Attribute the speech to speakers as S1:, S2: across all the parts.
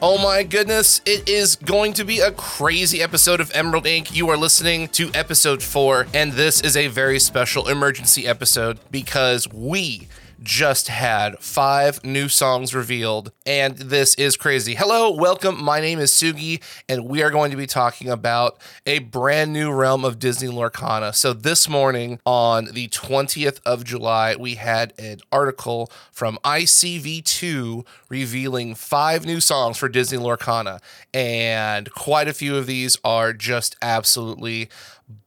S1: Oh my goodness, it is going to be a crazy episode of Emerald Inc. You are listening to episode four, and this is a very special emergency episode because we just had five new songs revealed, and this is crazy. Hello, welcome. My name is Sugi, and we are going to be talking about a brand new realm of Disney Lorcana. So, this morning on the 20th of July, we had an article from ICV2 revealing five new songs for Disney Lorcana, and quite a few of these are just absolutely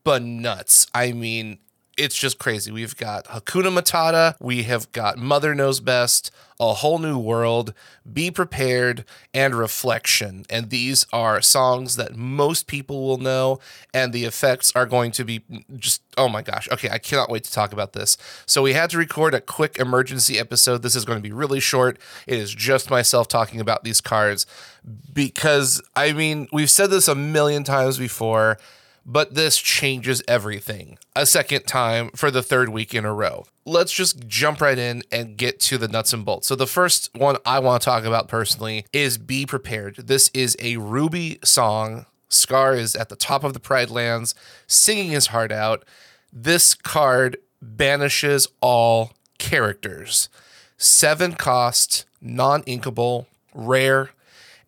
S1: nuts. I mean, it's just crazy. We've got Hakuna Matata, we have got Mother Knows Best, A Whole New World, Be Prepared, and Reflection. And these are songs that most people will know, and the effects are going to be just, oh my gosh. Okay, I cannot wait to talk about this. So we had to record a quick emergency episode. This is going to be really short. It is just myself talking about these cards because, I mean, we've said this a million times before but this changes everything a second time for the third week in a row. Let's just jump right in and get to the nuts and bolts. So, the first one I want to talk about personally is Be Prepared. This is a Ruby song. Scar is at the top of the Pride Lands singing his heart out. This card banishes all characters. Seven cost, non inkable, rare,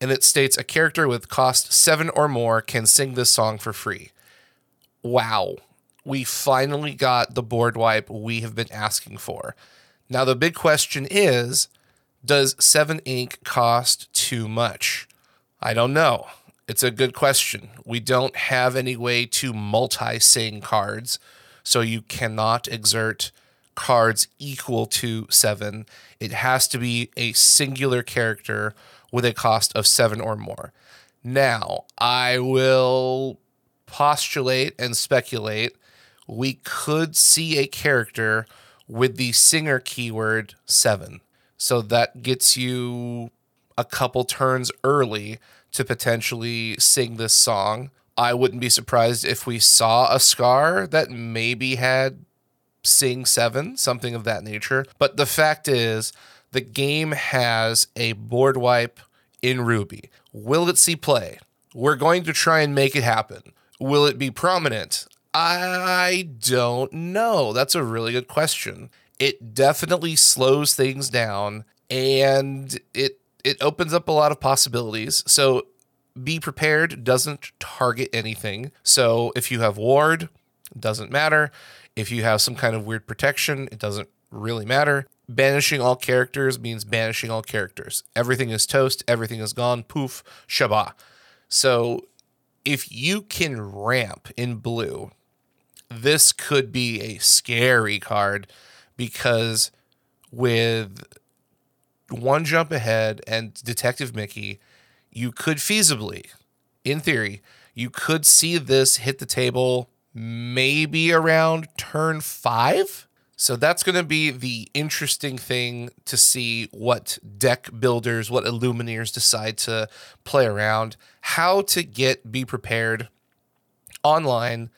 S1: and it states a character with cost seven or more can sing this song for free wow, we finally got the board wipe we have been asking for. Now, the big question is does 7 ink cost too much? I don't know. It's a good question. We don't have any way to multi sing cards, so you cannot exert cards equal to 7. It has to be a singular character with a cost of 7 or more. Now, I will postulate and speculate, we could see a character with the singer keyword seven. So that gets you a couple turns early to potentially sing this song. I wouldn't be surprised if we saw a Scar that maybe had Sing 7, something of that nature. But the fact is, the game has a board wipe in Ruby. Will it see play? We're going to try and make it happen. Will it be prominent? I don't know. That's a really good question. It definitely slows things down and it it opens up a lot of possibilities. So be prepared doesn't target anything. So if you have ward, doesn't matter. If you have some kind of weird protection, it doesn't really matter. Banishing all characters means banishing all characters. Everything is toast, everything is gone, poof, shabba. So if you can ramp in blue, this could be a scary card because with one jump ahead and Detective Mickey, you could feasibly, in theory, you could see this hit the table maybe around turn five. So that's going to be the interesting thing to see what deck builders, what Illumineers decide to play around, how to get be prepared online,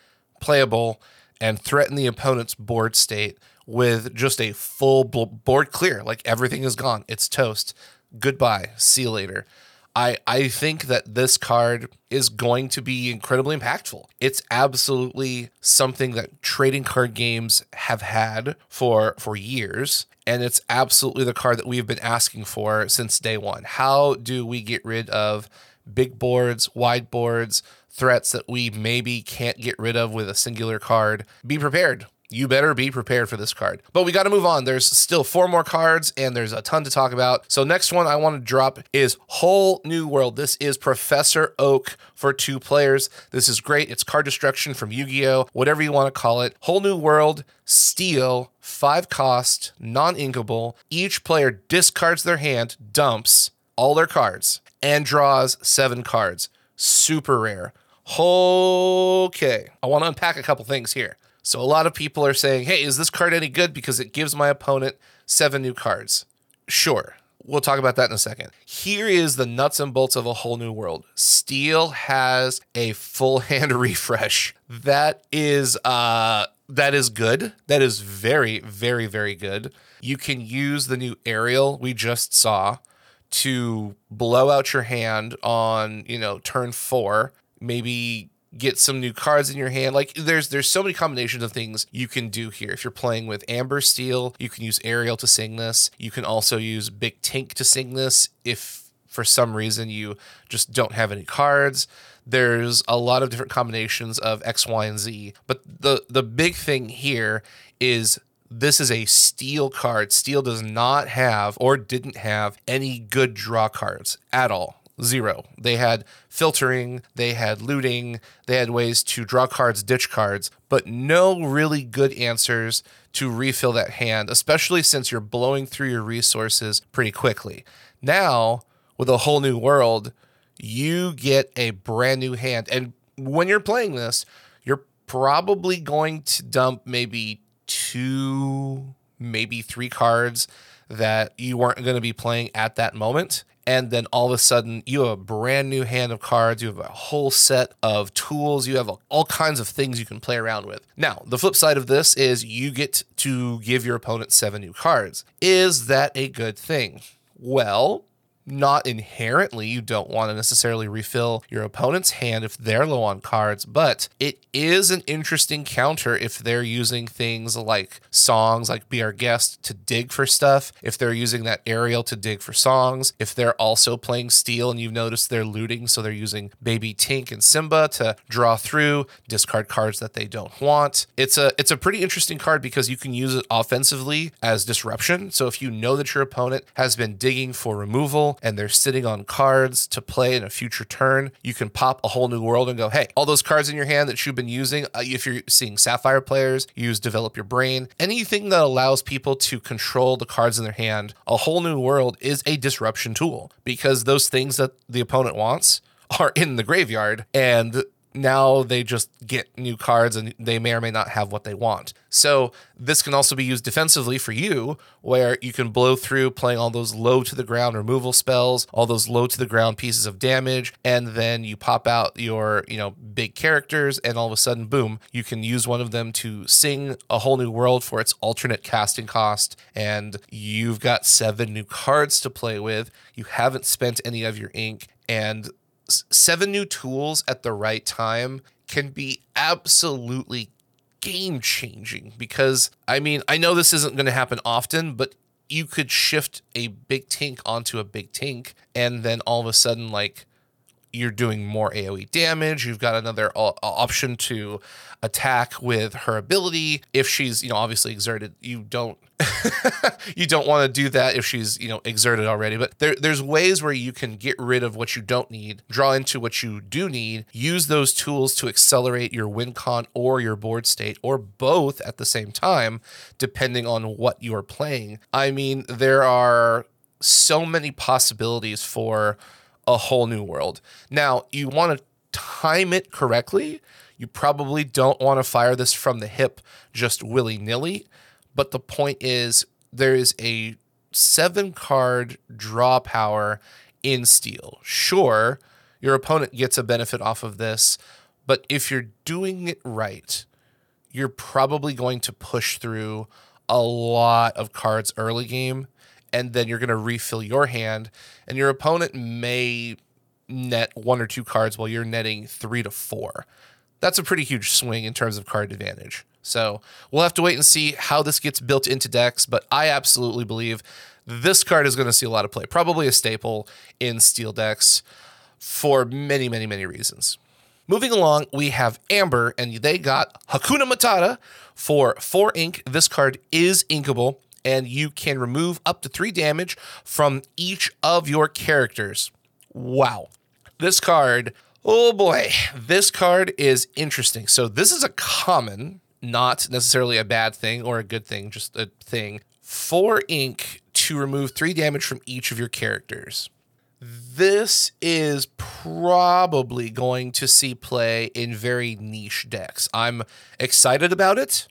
S1: playable, and threaten the opponent's board state with just a full board clear. Like everything is gone, it's toast. Goodbye. See you later. I I think that this card is going to be incredibly impactful. It's absolutely something that trading card games have had for for years and it's absolutely the card that we've been asking for since day 1. How do we get rid of big boards, wide boards, threats that we maybe can't get rid of with a singular card? Be prepared you better be prepared for this card. But we got to move on. There's still four more cards and there's a ton to talk about. So, next one I want to drop is Whole New World. This is Professor Oak for two players. This is great. It's card destruction from Yu Gi Oh!, whatever you want to call it. Whole New World, Steel, five cost, non inkable. Each player discards their hand, dumps all their cards, and draws seven cards. Super rare. Okay. I want to unpack a couple things here. So a lot of people are saying, hey, is this card any good because it gives my opponent seven new cards? Sure. We'll talk about that in a second. Here is the nuts and bolts of a whole new world. Steel has a full hand refresh. That is uh that is good. That is very, very, very good. You can use the new Ariel we just saw to blow out your hand on, you know, turn four, maybe get some new cards in your hand. Like there's there's so many combinations of things you can do here. If you're playing with Amber Steel, you can use Ariel to sing this. You can also use Big Tink to sing this if for some reason you just don't have any cards. There's a lot of different combinations of X, Y, and Z. But the the big thing here is this is a steel card. Steel does not have or didn't have any good draw cards at all. Zero. They had filtering, they had looting, they had ways to draw cards, ditch cards, but no really good answers to refill that hand, especially since you're blowing through your resources pretty quickly. Now, with a whole new world, you get a brand new hand. And when you're playing this, you're probably going to dump maybe two, maybe three cards that you weren't going to be playing at that moment. And then all of a sudden, you have a brand new hand of cards. You have a whole set of tools. You have all kinds of things you can play around with. Now, the flip side of this is you get to give your opponent seven new cards. Is that a good thing? Well, not inherently you don't want to necessarily refill your opponent's hand if they're low on cards, but it is an interesting counter if they're using things like songs, like Be Our Guest to dig for stuff, if they're using that Ariel to dig for songs, if they're also playing Steel and you've noticed they're looting, so they're using Baby Tink and Simba to draw through, discard cards that they don't want. It's a it's a pretty interesting card because you can use it offensively as disruption. So if you know that your opponent has been digging for removal, and they're sitting on cards to play in a future turn, you can pop a whole new world and go, hey, all those cards in your hand that you've been using, uh, if you're seeing Sapphire players, use Develop Your Brain. Anything that allows people to control the cards in their hand, a whole new world is a disruption tool because those things that the opponent wants are in the graveyard and now they just get new cards and they may or may not have what they want. So this can also be used defensively for you, where you can blow through playing all those low to the ground removal spells, all those low to the ground pieces of damage, and then you pop out your, you know, big characters, and all of a sudden, boom, you can use one of them to sing a whole new world for its alternate casting cost, and you've got seven new cards to play with. You haven't spent any of your ink, and seven new tools at the right time can be absolutely game changing because I mean, I know this isn't going to happen often, but you could shift a big tink onto a big tink and then all of a sudden like you're doing more AoE damage. You've got another uh, uh, option to attack with her ability. If she's, you know, obviously exerted, you don't you don't want to do that if she's, you know, exerted already. But there, there's ways where you can get rid of what you don't need, draw into what you do need, use those tools to accelerate your win con or your board state, or both at the same time, depending on what you're playing. I mean, there are so many possibilities for a whole new world. Now, you want to time it correctly. You probably don't want to fire this from the hip just willy nilly. But the point is, there is a seven card draw power in steel. Sure, your opponent gets a benefit off of this, but if you're doing it right, you're probably going to push through a lot of cards early game and then you're going to refill your hand, and your opponent may net one or two cards while you're netting three to four. That's a pretty huge swing in terms of card advantage. So we'll have to wait and see how this gets built into decks, but I absolutely believe this card is going to see a lot of play. Probably a staple in steel decks for many, many, many reasons. Moving along, we have Amber, and they got Hakuna Matata for four ink. This card is inkable and you can remove up to three damage from each of your characters. Wow. This card, oh boy, this card is interesting. So, this is a common, not necessarily a bad thing or a good thing, just a thing. Four ink to remove three damage from each of your characters. This is probably going to see play in very niche decks. I'm excited about it,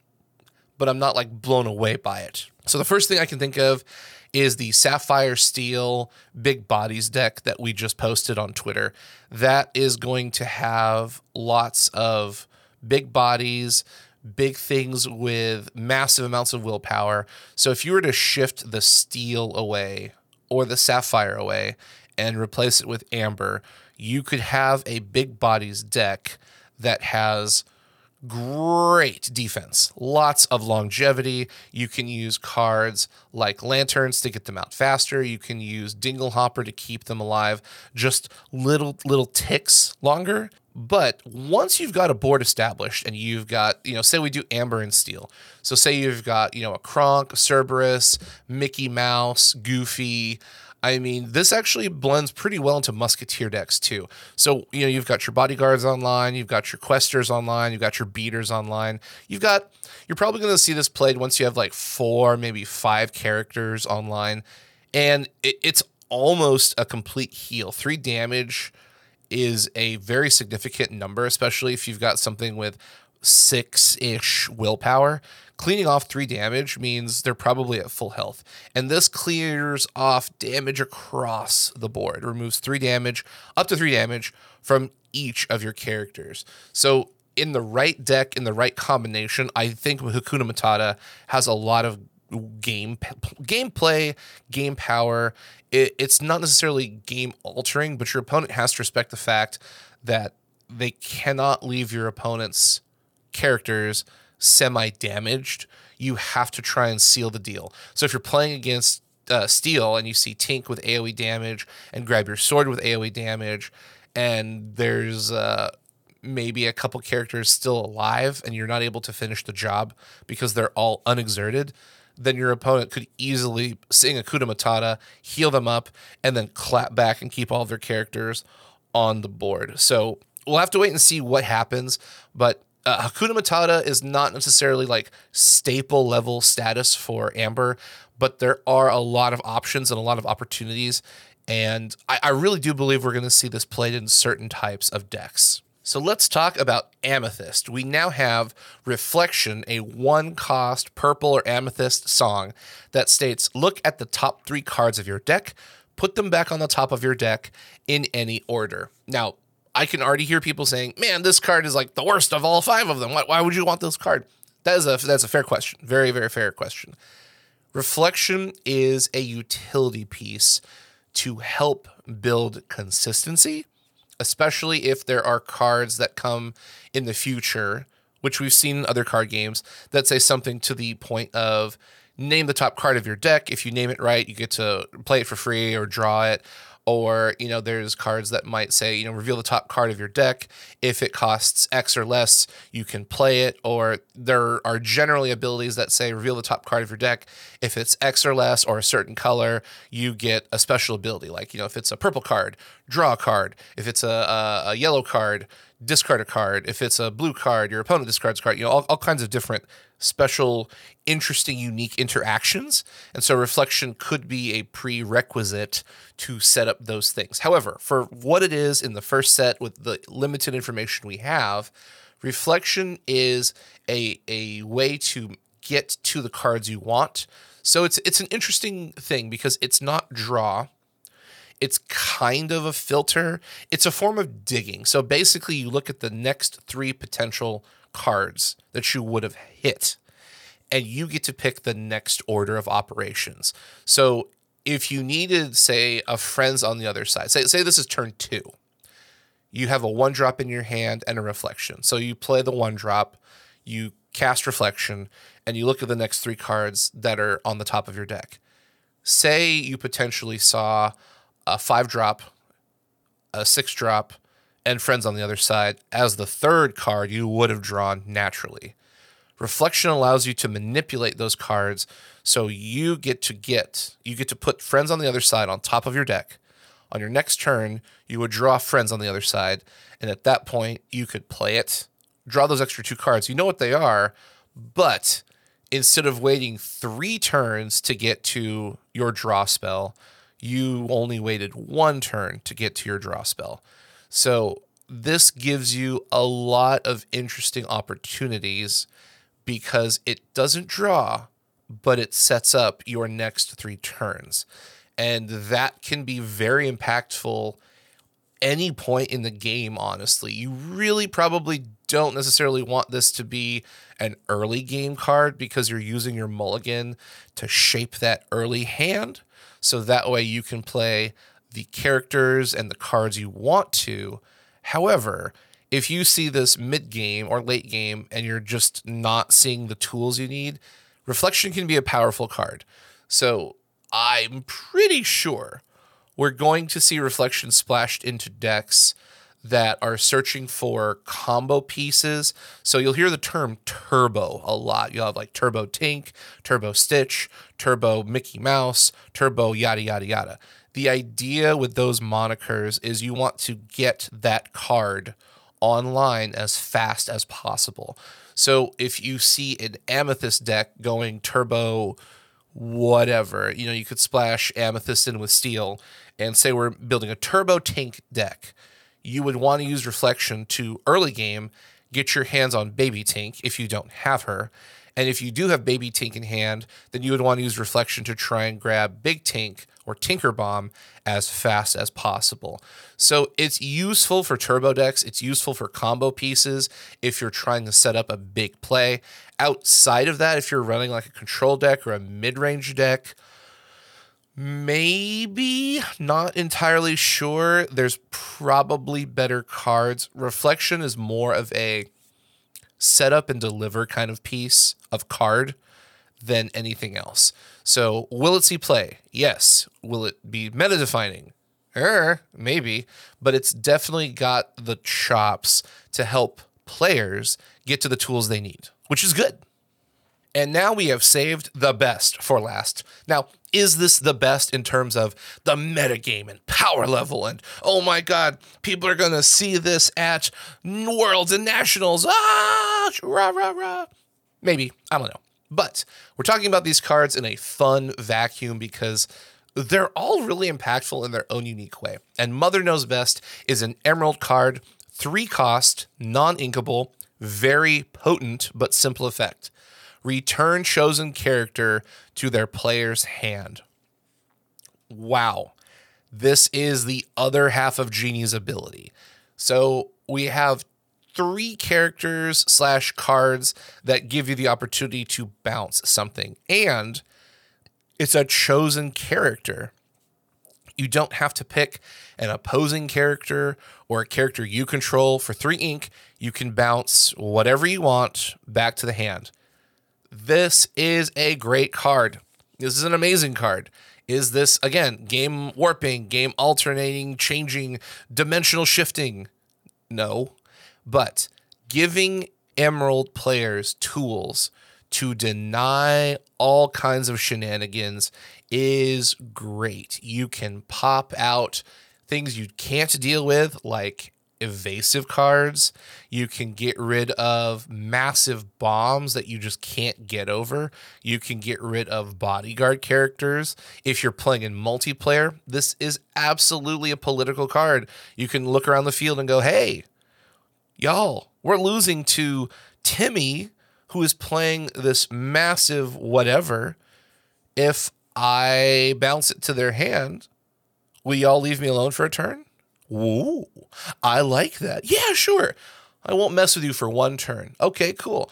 S1: but I'm not like blown away by it. So the first thing I can think of is the Sapphire Steel Big Bodies deck that we just posted on Twitter. That is going to have lots of big bodies, big things with massive amounts of willpower. So if you were to shift the steel away or the sapphire away and replace it with amber, you could have a big bodies deck that has great defense, lots of longevity. You can use cards like lanterns to get them out faster. You can use Dinglehopper to keep them alive just little little ticks longer. But once you've got a board established and you've got, you know, say we do Amber and Steel. So say you've got, you know, a Kronk, Cerberus, Mickey Mouse, Goofy, I mean, this actually blends pretty well into Musketeer decks too. So, you know, you've got your bodyguards online, you've got your questers online, you've got your beaters online. You've got, you're probably going to see this played once you have like four, maybe five characters online. And it, it's almost a complete heal. Three damage is a very significant number, especially if you've got something with six ish willpower. Cleaning off three damage means they're probably at full health. And this clears off damage across the board, removes three damage, up to three damage from each of your characters. So, in the right deck, in the right combination, I think Hakuna Matata has a lot of game gameplay, game power. It, it's not necessarily game altering, but your opponent has to respect the fact that they cannot leave your opponent's characters semi damaged, you have to try and seal the deal. So if you're playing against uh, Steel and you see Tink with AoE damage and grab your sword with AoE damage, and there's uh, maybe a couple characters still alive and you're not able to finish the job because they're all unexerted, then your opponent could easily sing Hakuna Matata, heal them up, and then clap back and keep all of their characters on the board. So we'll have to wait and see what happens. But uh, Hakuna Matata is not necessarily like staple level status for Amber, but there are a lot of options and a lot of opportunities. And I, I really do believe we're going to see this played in certain types of decks. So let's talk about Amethyst. We now have Reflection, a one cost purple or amethyst song that states Look at the top three cards of your deck, put them back on the top of your deck in any order. Now, I can already hear people saying, "Man, this card is like the worst of all five of them. Why, why would you want this card?" That is a that's a fair question. Very very fair question. Reflection is a utility piece to help build consistency, especially if there are cards that come in the future, which we've seen in other card games that say something to the point of name the top card of your deck. If you name it right, you get to play it for free or draw it or you know there's cards that might say you know reveal the top card of your deck. If it costs x or less you can play it. Or there are generally abilities that say reveal the top card of your deck. If it's x or less or a certain color you get a special ability. Like you know if it's a purple card draw a card if it's a, a, a yellow card discard a card if it's a blue card your opponent discards a card you know all, all kinds of different special, interesting, unique interactions. And so reflection could be a prerequisite to set up those things. However, for what it is in the first set with the limited information we have, reflection is a, a way to get to the cards you want. So it's it's an interesting thing because it's not draw. It's kind of a filter. It's a form of digging. So basically you look at the next 3 potential cards that you would have hit. And you get to pick the next order of operations. So if you needed, say, a friends on the other side, say, say this is turn two, you have a one drop in your hand and a reflection. So you play the one drop, you cast reflection, and you look at the next three cards that are on the top of your deck. Say you potentially saw a five drop, a six drop, and friends on the other side as the third card you would have drawn naturally. Reflection allows you to manipulate those cards so you get to get you get to put friends on the other side on top of your deck. On your next turn, you would draw friends on the other side, and at that point you could play it, draw those extra two cards. You know what they are, but instead of waiting 3 turns to get to your draw spell, you only waited one turn to get to your draw spell. So this gives you a lot of interesting opportunities because it doesn't draw, but it sets up your next three turns. And that can be very impactful any point in the game, honestly. You really probably don't necessarily want this to be an early game card because you're using your mulligan to shape that early hand. So that way you can play the characters and the cards you want to. However, if you see this mid game or late game and you're just not seeing the tools you need, reflection can be a powerful card. So I'm pretty sure we're going to see reflection splashed into decks that are searching for combo pieces. So you'll hear the term turbo a lot. You'll have like turbo Tink, turbo Stitch, turbo Mickey Mouse, turbo yada, yada, yada. The idea with those monikers is you want to get that card online as fast as possible. So if you see an amethyst deck going turbo whatever, you know, you could splash amethyst in with steel and say we're building a turbo tink deck. You would want to use reflection to early game get your hands on baby tink if you don't have her and if you do have baby tink in hand then you would want to use reflection to try and grab big tink or tinker bomb as fast as possible so it's useful for turbo decks it's useful for combo pieces if you're trying to set up a big play outside of that if you're running like a control deck or a mid-range deck Maybe not entirely sure. There's probably better cards. Reflection is more of a setup and deliver kind of piece of card than anything else. So, will it see play? Yes. Will it be meta defining? Er, maybe, but it's definitely got the chops to help players get to the tools they need, which is good. And now we have saved the best for last. Now, is this the best in terms of the metagame and power level? And oh my God, people are going to see this at Worlds and Nationals. Ah, rah, rah, rah. Maybe. I don't know. But we're talking about these cards in a fun vacuum because they're all really impactful in their own unique way. And Mother Knows Best is an emerald card, three cost, non inkable, very potent but simple effect return chosen character to their player's hand. Wow. This is the other half of Genie's ability. So we have three characters slash cards that give you the opportunity to bounce something. And it's a chosen character. You don't have to pick an opposing character or a character you control for three ink. You can bounce whatever you want back to the hand. This is a great card. This is an amazing card. Is this, again, game warping, game alternating, changing, dimensional shifting? No. But giving Emerald players tools to deny all kinds of shenanigans is great. You can pop out things you can't deal with, like evasive cards. You can get rid of massive bombs that you just can't get over. You can get rid of bodyguard characters. If you're playing in multiplayer, this is absolutely a political card. You can look around the field and go, hey, y'all, we're losing to Timmy, who is playing this massive whatever. If I bounce it to their hand, will y'all leave me alone for a turn? Ooh, I like that. Yeah, sure. I won't mess with you for one turn. Okay, cool.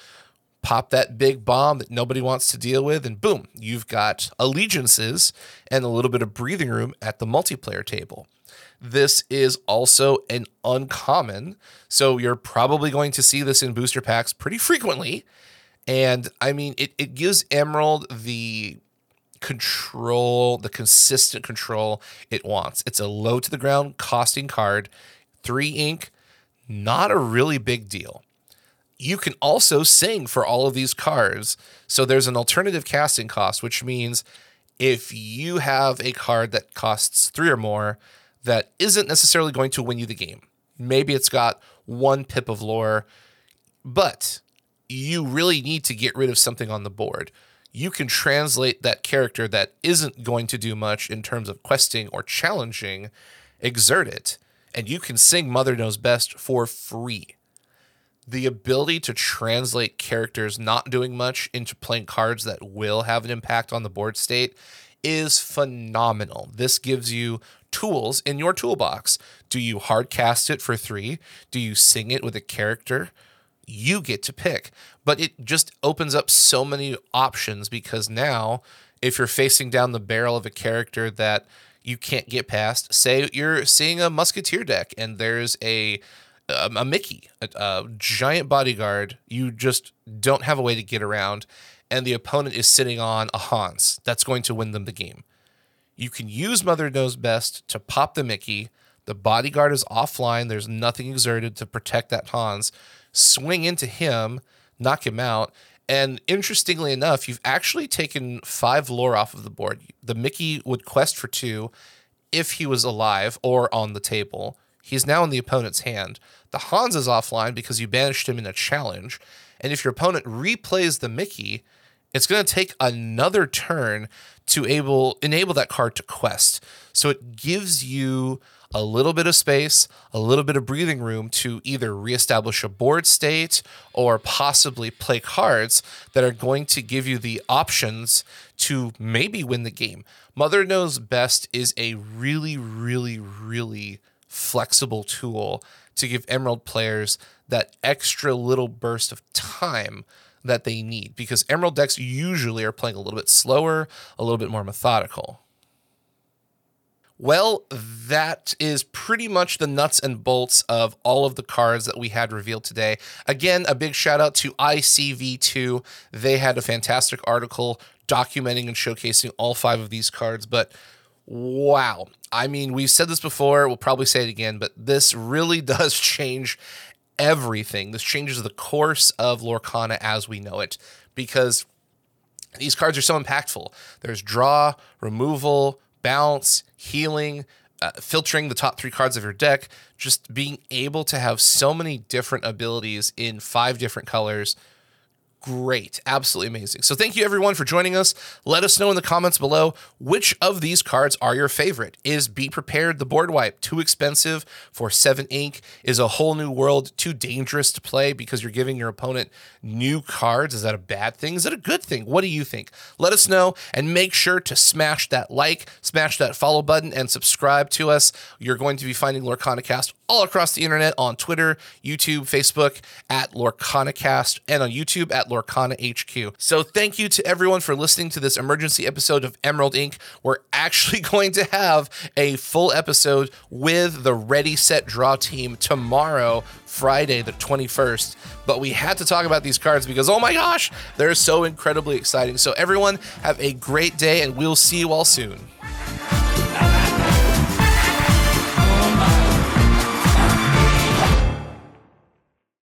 S1: Pop that big bomb that nobody wants to deal with, and boom, you've got allegiances and a little bit of breathing room at the multiplayer table. This is also an uncommon, so you're probably going to see this in booster packs pretty frequently. And I mean, it, it gives Emerald the control, the consistent control it wants. It's a low to the ground costing card, three ink, not a really big deal. You can also sing for all of these cards. So there's an alternative casting cost, which means if you have a card that costs three or more that isn't necessarily going to win you the game, maybe it's got one pip of lore, but you really need to get rid of something on the board you can translate that character that isn't going to do much in terms of questing or challenging, exert it, and you can sing Mother Knows Best for free. The ability to translate characters not doing much into playing cards that will have an impact on the board state is phenomenal. This gives you tools in your toolbox. Do you hard cast it for three? Do you sing it with a character? you get to pick. But it just opens up so many options because now if you're facing down the barrel of a character that you can't get past, say you're seeing a musketeer deck and there's a a, a Mickey, a, a giant bodyguard, you just don't have a way to get around, and the opponent is sitting on a Hans. That's going to win them the game. You can use Mother Knows Best to pop the Mickey. The bodyguard is offline. There's nothing exerted to protect that Hans. Swing into him, knock him out. And interestingly enough, you've actually taken five lore off of the board. The Mickey would quest for two if he was alive or on the table. He's now in the opponent's hand. The Hans is offline because you banished him in a challenge. And if your opponent replays the Mickey, it's going to take another turn to able enable that card to quest. So it gives you a little bit of space, a little bit of breathing room to either reestablish a board state or possibly play cards that are going to give you the options to maybe win the game. Mother Knows Best is a really, really, really flexible tool to give Emerald players that extra little burst of time that they need because Emerald decks usually are playing a little bit slower, a little bit more methodical. Well, that is pretty much the nuts and bolts of all of the cards that we had revealed today. Again, a big shout out to ICV2. They had a fantastic article documenting and showcasing all five of these cards, but wow. I mean, we've said this before, we'll probably say it again, but this really does change everything. This changes the course of Lorcana as we know it because these cards are so impactful. There's draw, removal, bounce, healing, uh, filtering the top three cards of your deck, just being able to have so many different abilities in five different colors great. Absolutely amazing. So thank you everyone for joining us. Let us know in the comments below which of these cards are your favorite. Is Be Prepared the board wipe too expensive for 7 ink? Is a whole new world too dangerous to play because you're giving your opponent new cards? Is that a bad thing? Is that a good thing? What do you think? Let us know and make sure to smash that like, smash that follow button and subscribe to us. You're going to be finding LorcanaCast all across the internet on Twitter, YouTube, Facebook at LorcanaCast and on YouTube at Lorcana HQ. So thank you to everyone for listening to this emergency episode of Emerald Ink. We're actually going to have a full episode with the Ready Set Draw team tomorrow, Friday the 21st. But we had to talk about these cards because oh my gosh, they're so incredibly exciting. So everyone have a great day and we'll see you all soon.